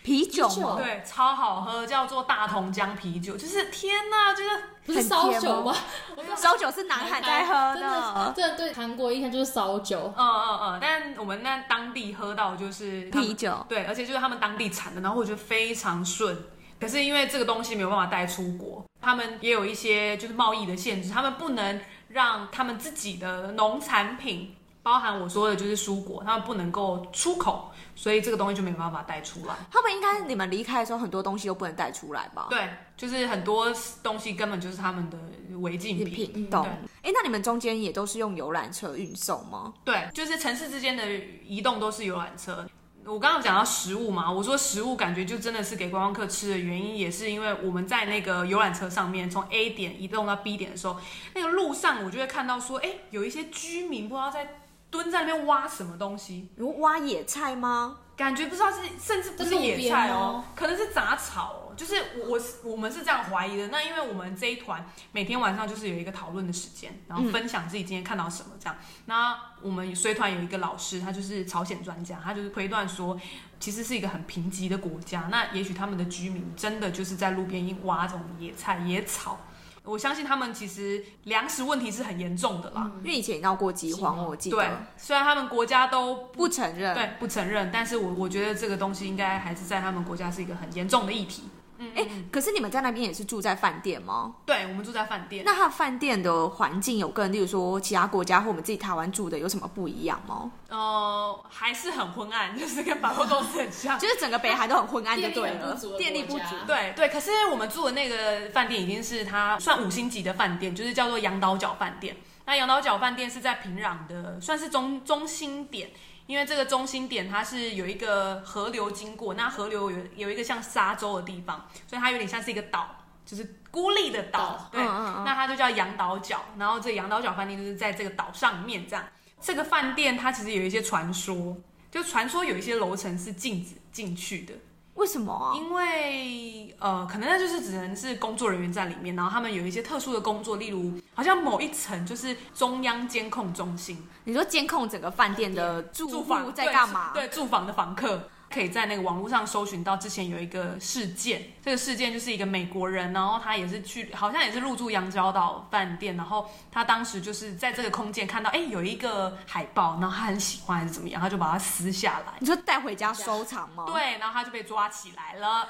啤酒？对，超好喝，叫做大同江啤酒，就是天呐，就是不是烧酒吗？烧酒是南韩在喝真的，真的对韩国印象就是烧酒。嗯嗯嗯，但我们那当地喝到就是啤酒。对，而且就是他们当地产的，然后我觉得非常顺。可是因为这个东西没有办法带出国，他们也有一些就是贸易的限制，他们不能让他们自己的农产品，包含我说的就是蔬果，他们不能够出口，所以这个东西就没有办法带出来。他们应该你们离开的时候，很多东西都不能带出来吧？对，就是很多东西根本就是他们的违禁品。品懂。对哎，那你们中间也都是用游览车运送吗？对，就是城市之间的移动都是游览车。我刚刚讲到食物嘛，我说食物感觉就真的是给观光客吃的原因，也是因为我们在那个游览车上面从 A 点移动到 B 点的时候，那个路上我就会看到说，哎，有一些居民不知道在蹲在那边挖什么东西，如挖野菜吗？感觉不知道是甚至不是野菜哦吗，可能是杂草哦。就是我我我们是这样怀疑的。那因为我们这一团每天晚上就是有一个讨论的时间，然后分享自己今天看到什么这样。那我们随团有一个老师，他就是朝鲜专家，他就是推断说，其实是一个很贫瘠的国家。那也许他们的居民真的就是在路边挖这种野菜野草。我相信他们其实粮食问题是很严重的啦。因为以前也闹过饥荒，我记对得，虽然他们国家都不承认。对不承认，但是我我觉得这个东西应该还是在他们国家是一个很严重的议题。哎、可是你们在那边也是住在饭店吗？对，我们住在饭店。那它的饭店的环境有跟，例如说其他国家或我们自己台湾住的有什么不一样吗？呃，还是很昏暗，就是跟百货公司很像。就是整个北海都很昏暗就对了 电力不足。对对，可是我们住的那个饭店已经是它算五星级的饭店，就是叫做羊岛角饭店。那羊岛角饭店是在平壤的，算是中中心点，因为这个中心点它是有一个河流经过，那河流有有一个像沙洲的地方，所以它有点像是一个岛，就是孤立的岛岛。对，嗯嗯嗯那它就叫羊岛角，然后这个羊岛角饭店就是在这个岛上面这样。这个饭店它其实有一些传说，就传说有一些楼层是禁止进去的。为什么啊？因为呃，可能那就是只能是工作人员在里面，然后他们有一些特殊的工作，例如好像某一层就是中央监控中心，你说监控整个饭店的住户房在干嘛？对住房的房客可以在那个网络上搜寻到之前有一个事件，这个事件就是一个美国人，然后他也是去，好像也是入住羊角岛饭店，然后他当时就是在这个空间看到，哎，有一个海报，然后他很喜欢还是怎么样，他就把它撕下来。你说带回家收藏吗？，对，然后他就被抓起来了。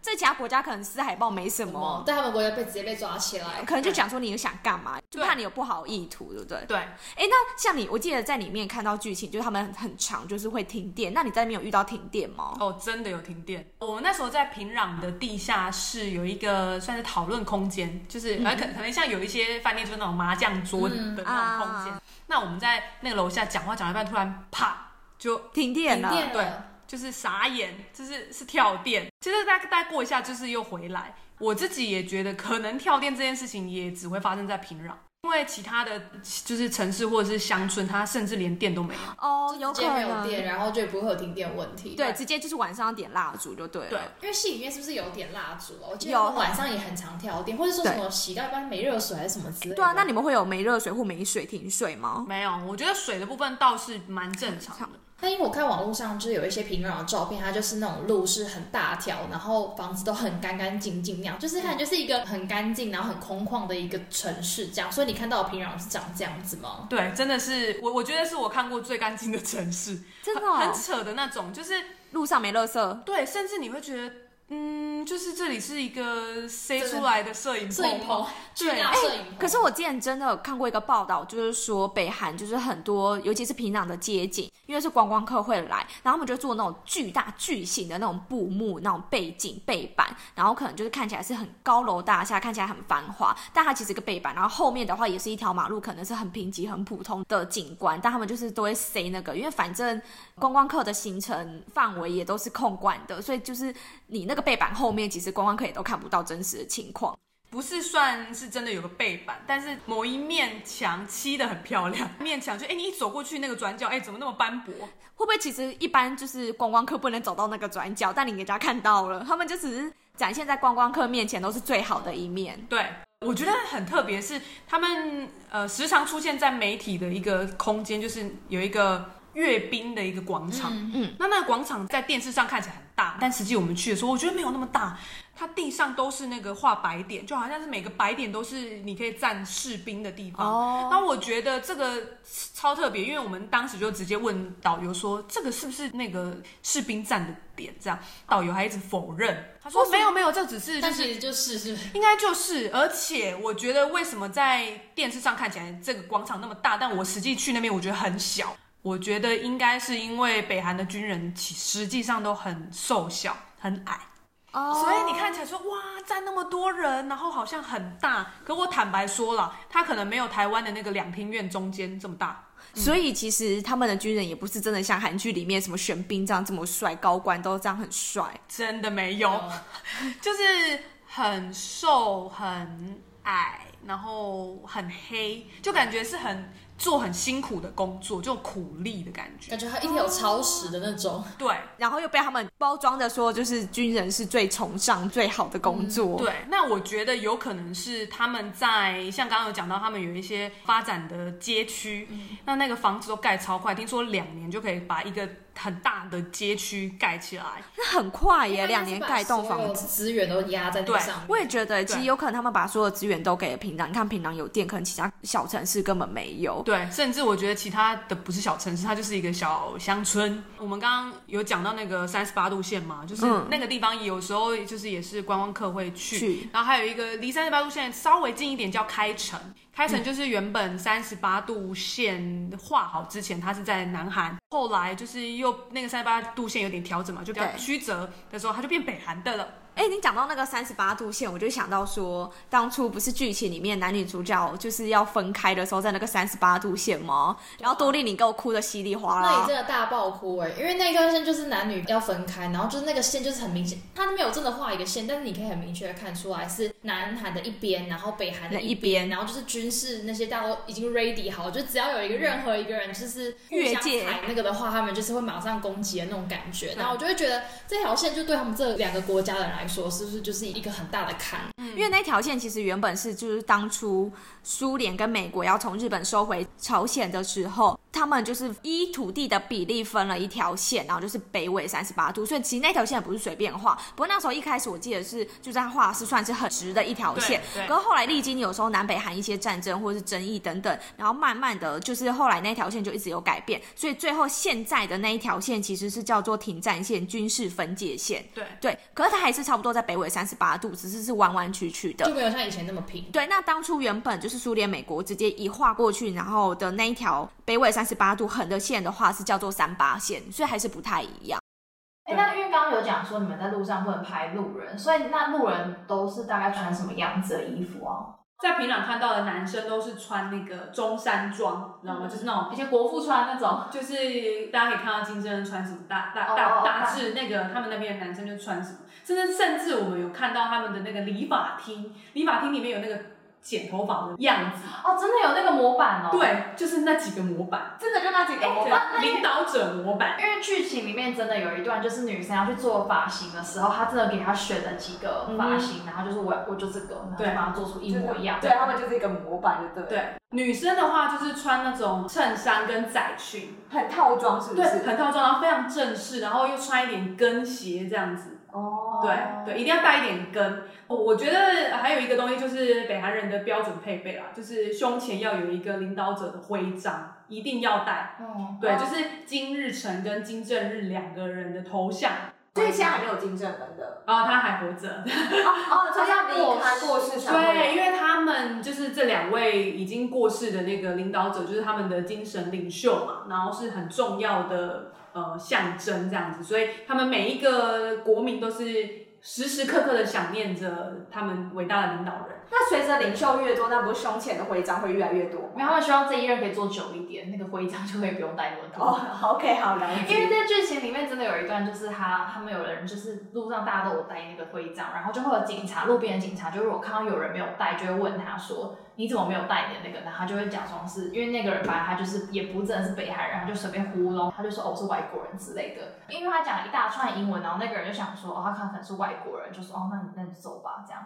在其他国家可能撕海报没什什么么，，在他们国家被直接被抓起来，可能就讲说你想干嘛，就怕你有不好意图，对不对？对，哎，那像你，我记得在里面看到剧情，就是他们很长，就是会停电。那你在那边有遇到停电吗？哦，真的有停电。我们那时候在平壤的地下室有一个算是讨论空间，就是可能可可能像有一些饭店就是那种麻将桌的嗯那种空间。啊那我们在那个楼下讲话讲到一半，突然啪就停电了，停电对了，就是傻眼，就是是跳电。其实大概大概过一下就是又回来。我自己也觉得可能跳电这件事情也只会发生在平壤。因为其他的就是城市或者是乡村，它甚至连电都没有。哦，有可直接没有能。电，然后就不会有停电问题。对，直接就是晚上要点蜡烛就对了。对，因为戏里面是不是有点蜡烛哦？我记得有晚上也很常跳电，或者说什么洗到一半没热水还是什么之类的。对啊，那你们会有没热水或没水停水吗？没有，我觉得水的部分倒是蛮正常的。但因为我看网络上就是有一些平壤的照片，它就是那种路是很大条，然后房子都很干干净净那样，就是看就是一个很干净然后很空旷的一个城市这样。所以你看到的平壤是长这样子吗？对，真的是我，我觉得是我看过最干净的城市，真的、很哦，扯的那种，就是路上没垃圾。对，甚至你会觉得，嗯，就是这里是一个塞出来的摄影摄影棚，巨对大摄影棚。可是我之前真的有看过一个报道，就是说北韩就是很多，尤其是平壤的街景，因为是观光客会来，然后他们就做那种巨大巨型的那种布幕、那种背景背板，然后可能就是看起来是很高楼大厦，看起来很繁华，但它其实个背板，然后后面的话也是一条马路，可能是很贫瘠、很普通的景观，但他们就是都会塞那个，因为反正观光客的行程范围也都是控管的，所以就是你那个背板后面，其实观光客也都看不到真实的情况。不是算是真的有个背板，但是某一面墙漆的很漂亮，面墙就哎、你一走过去那个转角，哎、怎么那么斑驳？会不会其实一般就是观光客不能走到那个转角，但你给人家看到了，他们就只是展现在观光客面前都是最好的一面。对，我觉得很特别，是他们呃时常出现在媒体的一个空间，就是有一个阅兵的一个广场。嗯嗯那那个广场在电视上看起来很大，但实际我们去的时候，我觉得没有那么大。它地上都是那个画白点，就好像是每个白点都是你可以站士兵的地方。哦那我觉得这个超特别，因为我们当时就直接问导游说，这个是不是那个士兵站的点？这样导游还一直否认，他说没有没有，这只是就是但其实就是是是应该就是，而且我觉得为什么在电视上看起来这个广场那么大，但我实际去那边我觉得很小。我觉得应该是因为北韩的军人其实际上都很瘦小、很矮，哦所以你看起来说哇站那么多人，然后好像很大。可我坦白说了，他可能没有台湾的那个两厅院中间这么大。所以其实他们的军人也不是真的像韩剧里面什么玄彬这样这么帅，高官都这样很帅。真的没有，就是很瘦、很矮，然后很黑，就感觉是很做很辛苦的工作，就苦力的感觉感。觉他一天有超时的那种。对然后又被他们包装着说，就是军人是最崇尚、最好的工作。对，那我觉得有可能是他们在像刚刚有讲到，他们有一些发展的街区，那那个房子都盖超快，听说两年就可以把一个很大的街区盖起来。那很快耶，两年盖一栋房子。资源都压在上面。我也觉得，其实有可能他们把所有资源都给了平壤。你看平壤有电，可能其他小城市根本没有。对，甚至我觉得其他的不是小城市，它就是一个小乡村。我们刚刚有讲到那个三十八度线嘛，就是嗯那个地方有时候就是也是观光客会去，去然后还有一个离三十八度线稍微近一点叫开城。开城就是原本三十八度线画好之前，它是在南韩，后来就是又那个三十八度线有点调整嘛，就比较曲折的时候，它就变北韩的了。哎、你讲到那个三十八度线，我就想到说，当初不是剧情里面男女主角就是要分开的时候，在那个三十八度线吗？然后多莉你给我哭的稀里哗啦那你。真的大爆哭哎、因为那条线就是男女要分开，然后就是那个线就是很明显，他没有真的画一个线，但是你可以很明确的看出来是南韩的一边，然后北韩的一边，边然后就是军事那些大家都已经 ready 好，就只要有一个任何一个人就是越界那个的话，他们就是会马上攻击的那种感觉，然后我就会觉得这条线就对他们这两个国家的人来说，是不是就是一个很大的坎？因为那条线其实原本是就是当初苏联跟美国要从日本收回朝鲜的时候，他们就是依土地的比例分了一条线，然后就是北纬三十八度，所以其实那条线也不是随便画。不过那时候一开始我记得是就是他画是算是很直的一条线，可是后来历经有时候南北韩一些战争或是争议等等，然后慢慢的就是后来那条线就一直有改变，所以最后现在的那一条线其实是叫做停战线、军事分界线。对，对，可是它还是差不多在北纬三十八度，只是是弯弯曲曲的就。没有像以前那么平。对，那当初原本就是苏联、美国直接一画过去，然后的那一条北纬三十八度横的线的话是叫做三八线，所以还是不太一样。哎、那因为刚刚有讲说你们在路上不能拍路人，所以那路人都是大概穿什么样子的衣服啊？在平壤看到的男生都是穿那个中山装，你知道吗？就是那种以前国父穿那种，就是大家可以看到金正恩穿什么，大大哦大哦大致那个他们那边的男生就穿什么，甚至甚至我们有看到他们的那个理发厅，理发厅里面有那个剪头发的样子，哦，真的有那个模板哦。，对，就是那几个模板，真的就那几个模板。对，领导者模板，因为剧情里面真的有一段，就是女生要去做发型的时候，她真的给她选了几个发型，然后就是我我就这个，然后就对。把它做出一模一样。对他们就是一个模板，就对，对，女生的话就是穿那种衬衫跟窄裙，很套装是？对，很套装，然后非常正式，然后又穿一点跟鞋这样子。哦对对，一定要带一点根。我我觉得还有一个东西就是北韩人的标准配备啦，就是胸前要有一个领导者的徽章，一定要带。哦，对，就是金日成跟金正日两个人的头像。所以现在还没有金正恩的然后他还活着，哦，所以要离开过世才对，因为他们就是这两位已经过世的那个领导者，就是他们的精神领袖嘛，然后是很重要的呃象征这样子，所以他们每一个国民都是时时刻刻的想念着他们伟大的领导人。那随着领袖越多，那不是胸前的徽章会越来越多因为他们希望这一任可以做久一点，那个徽章就可以不用戴那么多。哦，OK，好了因为在剧情里面真的有一段，就是他他们有人就是路上大家都有戴那个徽章，然后就会有警察，路边的警察，就如果看到有人没有戴，就会问他说你怎么没有带你的那个？然后他就会假装是因为那个人本来他就是也不真的是北海人，他就随便糊弄，他就说哦我是外国人之类的，因为他讲了一大串英文，然后那个人就想说哦他可能是外国人，就说哦那你那你走吧这样。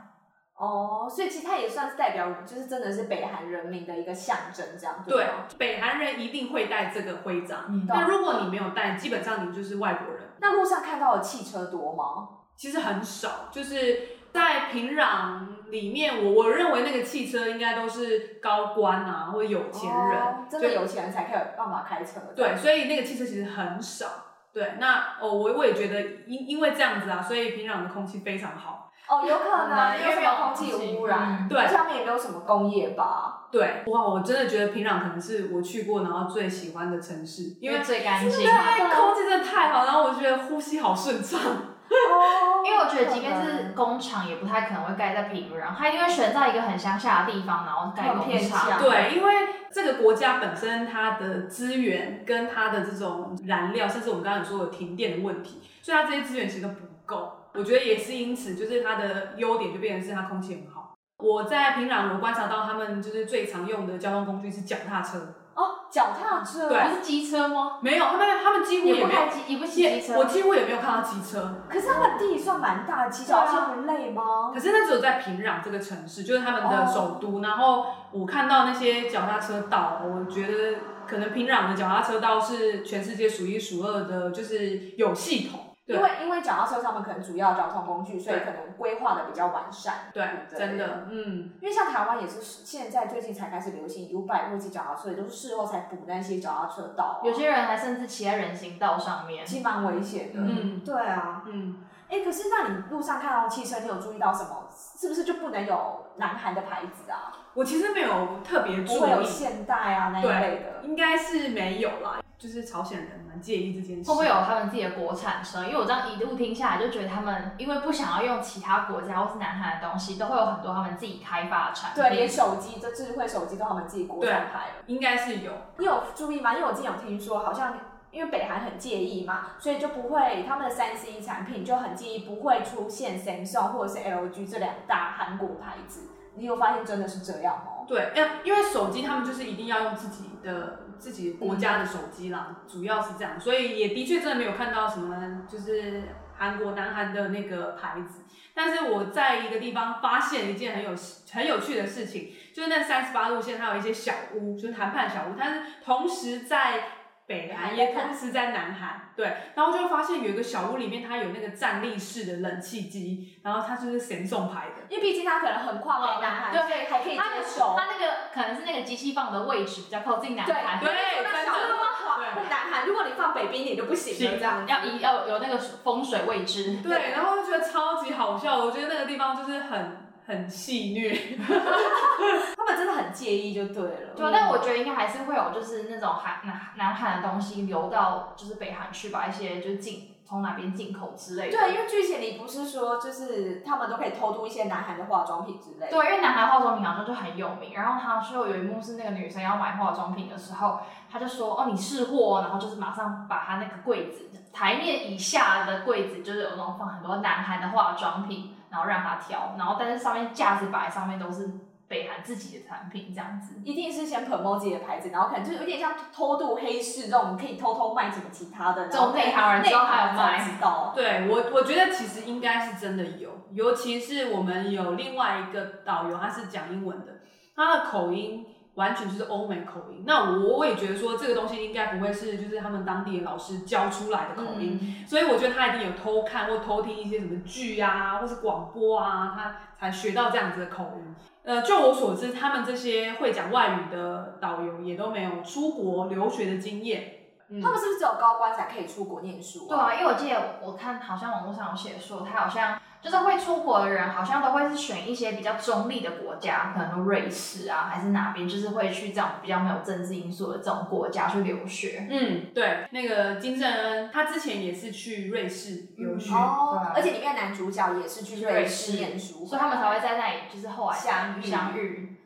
哦，所以其实它也算是代表，就是真的是北韩人民的一个象征，这样对吗，北韩人一定会带这个徽章。嗯那如果你没有带，基本上你就是外国人。那路上看到的汽车多吗？其实很少，就是在平壤里面，我我认为那个汽车应该都是高官啊，或者有钱人，哦真的有钱人才可以有办法开车。对，所以那个汽车其实很少。对，那哦，我我也觉得因因为这样子啊，所以平壤的空气非常好。哦，有可能，因为没有空气污染，嗯对而且他们也没有什么工业吧？对，哇，我真的觉得平壤可能是我去过然后最喜欢的城市，因为最干净。对空气真的太好，然后我觉得呼吸好顺畅。哦因为我觉得，即便是工厂，也不太可能会盖在平壤，它一定会选在一个很乡下的地方，然后盖很工厂。对，因为这个国家本身它的资源跟它的这种燃料，甚至我们刚刚有说有停电的问题，所以它这些资源其实都不够。我觉得也是因此，就是它的优点就变成是它空气很好。我在平壤我观察到，他们就是最常用的交通工具是脚踏车，哦，脚踏车，对不是机车吗？没有，他们他们几乎没有也不开，机，也不骑机车。我几乎也没有看到机车。可是他们地算蛮大的，骑脚踏车不累吗可？是那只有在平壤这个城市，就是他们的首都。然后我看到那些脚踏车道，我觉得可可能平壤的脚踏车道是全世界数一数二的，就是有系统。对因为因为脚踏车他们可能主要交通工具，所以可能规划的比较完善。对，对真的，嗯，因为像台湾也是现在最近才开始流行 U bike 或者脚踏车，也都是事后才补那些脚踏车道、啊，有些人还甚至骑在人行道上面。其实蛮危险的。嗯对啊。嗯，哎，可是那你路上看到汽车，你有注意到什么？是不是就不能有南韩的牌子啊？我其实没有特别不会有注意，现代啊那一类的。应该是没有啦。就是朝鲜人蛮介意这件事，会不会有他们自己的国产车？因为我这样一路听下来，就觉得他们因为不想要用其他国家或是南韩的东西，都会有很多他们自己开发的产品。对，连手机这智慧手机都他们自己国产牌了。应该是有，你有注意吗？因为我之前有听说，好像因为北韩很介意嘛，所以就不会他们的三 C 产品就很介意不会出现 Samsung 或者是 LG 这两大韩国牌子。你有发现真的是这样吗？对，呃，因为手机他们就是一定要用自己的自己国家的手机啦，主要是这样，所以也的确真的没有看到什么就是韩国南韩的那个牌子。但是我在一个地方发现一件很有很有趣的事情，就是那三十八路线它有一些小屋，就是谈判小屋，它是同时在北韩也同时在南韩，对，然后就会发现有一个小屋里面它有那个站立式的冷气机，然后它就是神送牌的。因为毕竟它可能横跨北南韩，对所以还可以它接受。它那个可能是那个机器放的位置比较靠近南韩，对那小屋对南韩如果你放北冰点就不行了，这样要一要有那个风水位置。对，然后就觉得超级好笑，我觉得那个地方就是很很戏虐。他们真的很介意就对了。对，但我觉得应该还是会有，就是那种韩南南韩的东西流到就是北韩去，把一些就是进从哪边进口之类的。对，因为剧情里不是说就是他们都可以偷渡一些南韩的化妆品之类的。对，因为南韩化妆品好像就很有名，然后他说有一幕是那个女生要买化妆品的时候，他就说哦你试货，然后就是马上把他那个柜子台面以下的柜子就是有那种放很多南韩的化妆品，然后让他挑，然后但是上面架子摆上面都是北韩自己的产品这样子。一定是先 promote 自己的牌子，然后可能就是有点像偷渡黑市这种，可以偷偷卖什么其他的，这种内行人内知道还有卖知道。对我，我觉得其实应该是真的有，尤其是我们有另外一个导游，他是讲英文的，他的口音完全就是欧美口音。那我我也觉得说这个东西应该不会是就是他们当地的老师教出来的口音，嗯，所以我觉得他一定有偷看或偷听一些什么剧啊，或是广播啊，他才学到这样子的口音。呃，就我所知，他们这些会讲外语的导游也都没有出国留学的经验。嗯他们是不是只有高官才可以出国念书、对啊，因为我记得我看好像网络上有写说，他好像就是会出国的人，好像都会是选一些比较中立的国家，可能瑞士啊，还是哪边，就是会去这种比较没有政治因素的这种国家去留学。嗯，对，那个金正恩他之前也是去瑞士留学，哦而且里面男主角也是去瑞士念书，所以他们才会在那里，就是后来相遇相遇。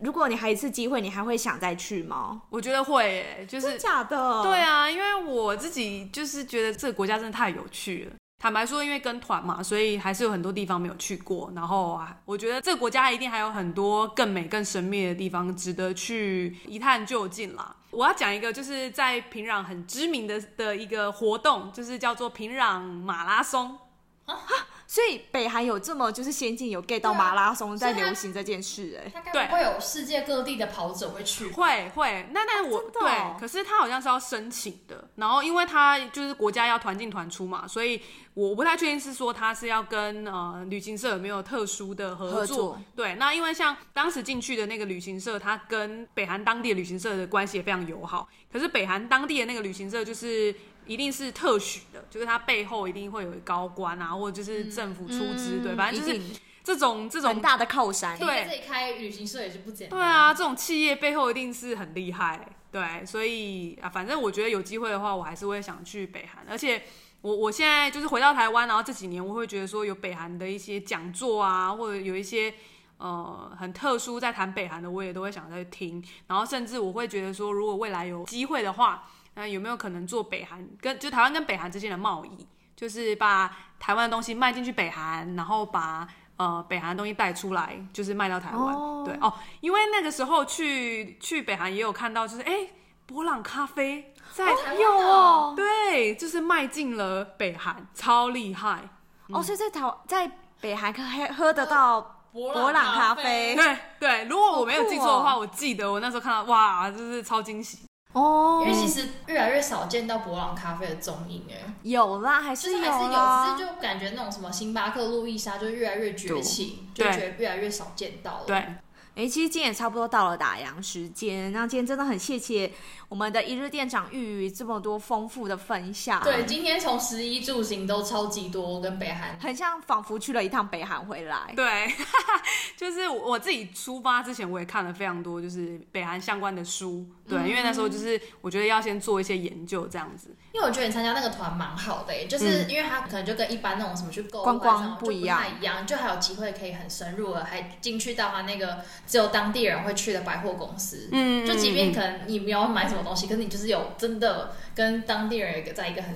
如果你还有一次机会，你还会想再去吗？我觉得会耶，就是真假的？对啊，因为我自己就是觉得这个国家真的太有趣了。坦白说，因为跟团嘛，所以还是有很多地方没有去过。然后啊，我觉得这个国家一定还有很多更美、更神秘的地方，值得去一探究竟啦。我要讲一个，就是在平壤很知名的的一个活动，就是叫做平壤马拉松。所以北韩有这么就是先进，有 get 到马拉松在流行这件事、哎，他对会有世界各地的跑者会去？会会，那那我、对，可是他好像是要申请的，然后因为他就是国家要团进团出嘛，所以我不太确定是说他是要跟呃旅行社有没有特殊的合作。合作对，那因为像当时进去的那个旅行社，他跟北韩当地的旅行社的关系也非常友好，可是北韩当地的那个旅行社就是。一定是特许的，就是它背后一定会有高官啊，或者就是政府出资，对，反正就是这种这种很大的靠山。对在这里开旅行社也是不简单。对啊，这种企业背后一定是很厉害，对，所以啊，反正我觉得有机会的话，我还是会想去北韩，而且我我现在就是回到台湾，然后这几年我会觉得说有北韩的一些讲座啊，或者有一些呃很特殊在谈北韩的，我也都会想再去听，然后甚至我会觉得说，如果未来有机会的话，那有没有可能做北韩跟就台湾跟北韩之间的贸易，就是把台湾的东西卖进去北韩，然后把呃北韩的东西带出来，就是卖到台湾。哦对哦，因为那个时候去去北韩也有看到，就是哎，博朗咖啡在、有哦，对，就是迈进了北韩，超厉害。哦，所以在台在北韩可以喝得到博朗咖啡。对对，如果我没有记错的话，哦我记得我那时候看到，哇，就是超惊喜。哦。因为其实越来越少见到博朗咖啡的踪影，哎，有啦，还就是是还是有，啦只是就感觉那种什么星巴克、路易莎就越来越崛起，就觉得越来越少见到了。对，哎、其实今天也差不多到了打烊时间，那今天真的很谢谢我们的一日店长玉宇这么多丰富的分享，对，，今天从十一住行都超级多，跟北韩。很像仿佛去了一趟北韩回来。对，就是我自己出发之前，我也看了非常多就是北韩相关的书，对，因为那时候就是我觉得要先做一些研究这样子，因为我觉得你参加那个团蛮好的、欸，就是因为他可能就跟一般那种什么去购物观光不不一样。太一样，就还有机会可以很深入的，还进去到他那个只有当地人会去的百货公司。嗯。就即便可能你没有买什么东西，可是你就是有真的跟当地人有一个在一个很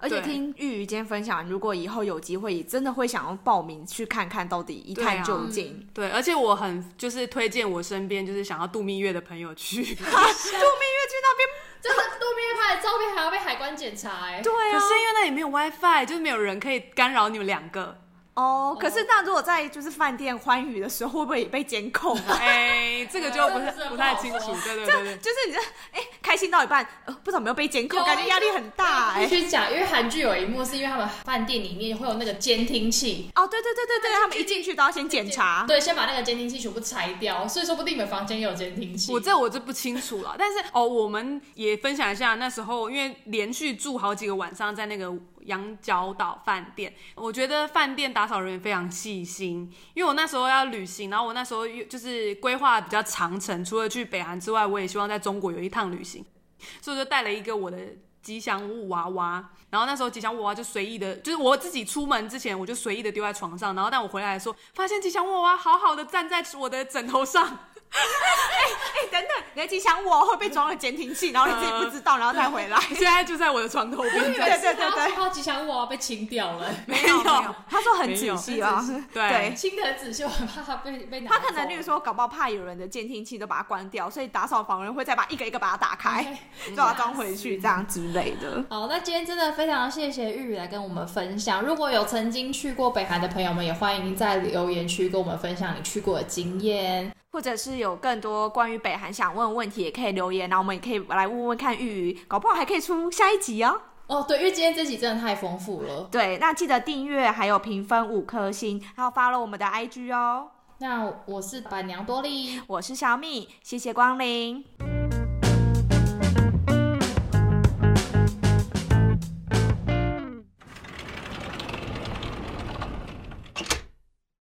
而且对听玉瑜今天分享，如果以后有机会，也真的会想要报名去看看到底一探究竟。对，而且我很就是推荐我身边就是想要度蜜月的朋友去。度蜜月去那边，真的度蜜月拍的照片还要被海关检查哎、对啊，可是因为那里没有 WiFi，就是没有人可以干扰你们两个。哦，可是那如果在就是饭店欢愉的时候，会不会也被监控啊？哎、这个就不是不太清。楚对对对对。就是你这哎、开心到一半，呃，不知道有没有被监控，有感觉压力很大哎、必须讲，因为韩剧有一幕是因为他们饭店里面会有那个监听器，哦，对对对对对，他们一进去都要先检查。对，先把那个监听器全部拆掉，所以说不定你们房间也有监听器。我这我就不清楚了，但是哦，我们也分享一下那时候，因为连续住好几个晚上在那个羊角岛饭店，我觉得饭店打扫人员非常细心，因为我那时候要旅行，然后我那时候就是规划比较长程，除了去北韩之外，我也希望在中国有一趟旅行，所以就带了一个我的吉祥物娃娃，然后那时候吉祥物娃娃就随意的，就是我自己出门之前我就随意的丢在床上，然后但我回来的时候发现吉祥物娃娃好好的站在我的枕头上。哎、等等，你的吉祥物会被装了监听器，然后你自己不知道，然后再回来。现在就在我的床头边，对对对对，他吉祥物啊被清掉了，没有没有，他说很仔细啊，对对。清的很仔细，我很怕他被被拿走。他可能，例如说，搞不好怕有人的监听器都把它关掉，所以打扫房人会再把一个一个把它打开，就把它装回去，这样之类的。好，那今天真的非常谢谢玉宇来跟我们分享。如果有曾经去过北韩的朋友们，也欢迎在留言区跟我们分享你去过的经验。或者是有更多关于北韩想问的问题，也可以留言，然后我们也可以来问问看玉鱼，搞不好还可以出下一集哦。哦，对，因为今天这集真的太丰富了。对，那记得订阅，还有评分五颗星，还有发了我们的 IG 哦。那我是板娘多莉，我是小米，谢谢光临。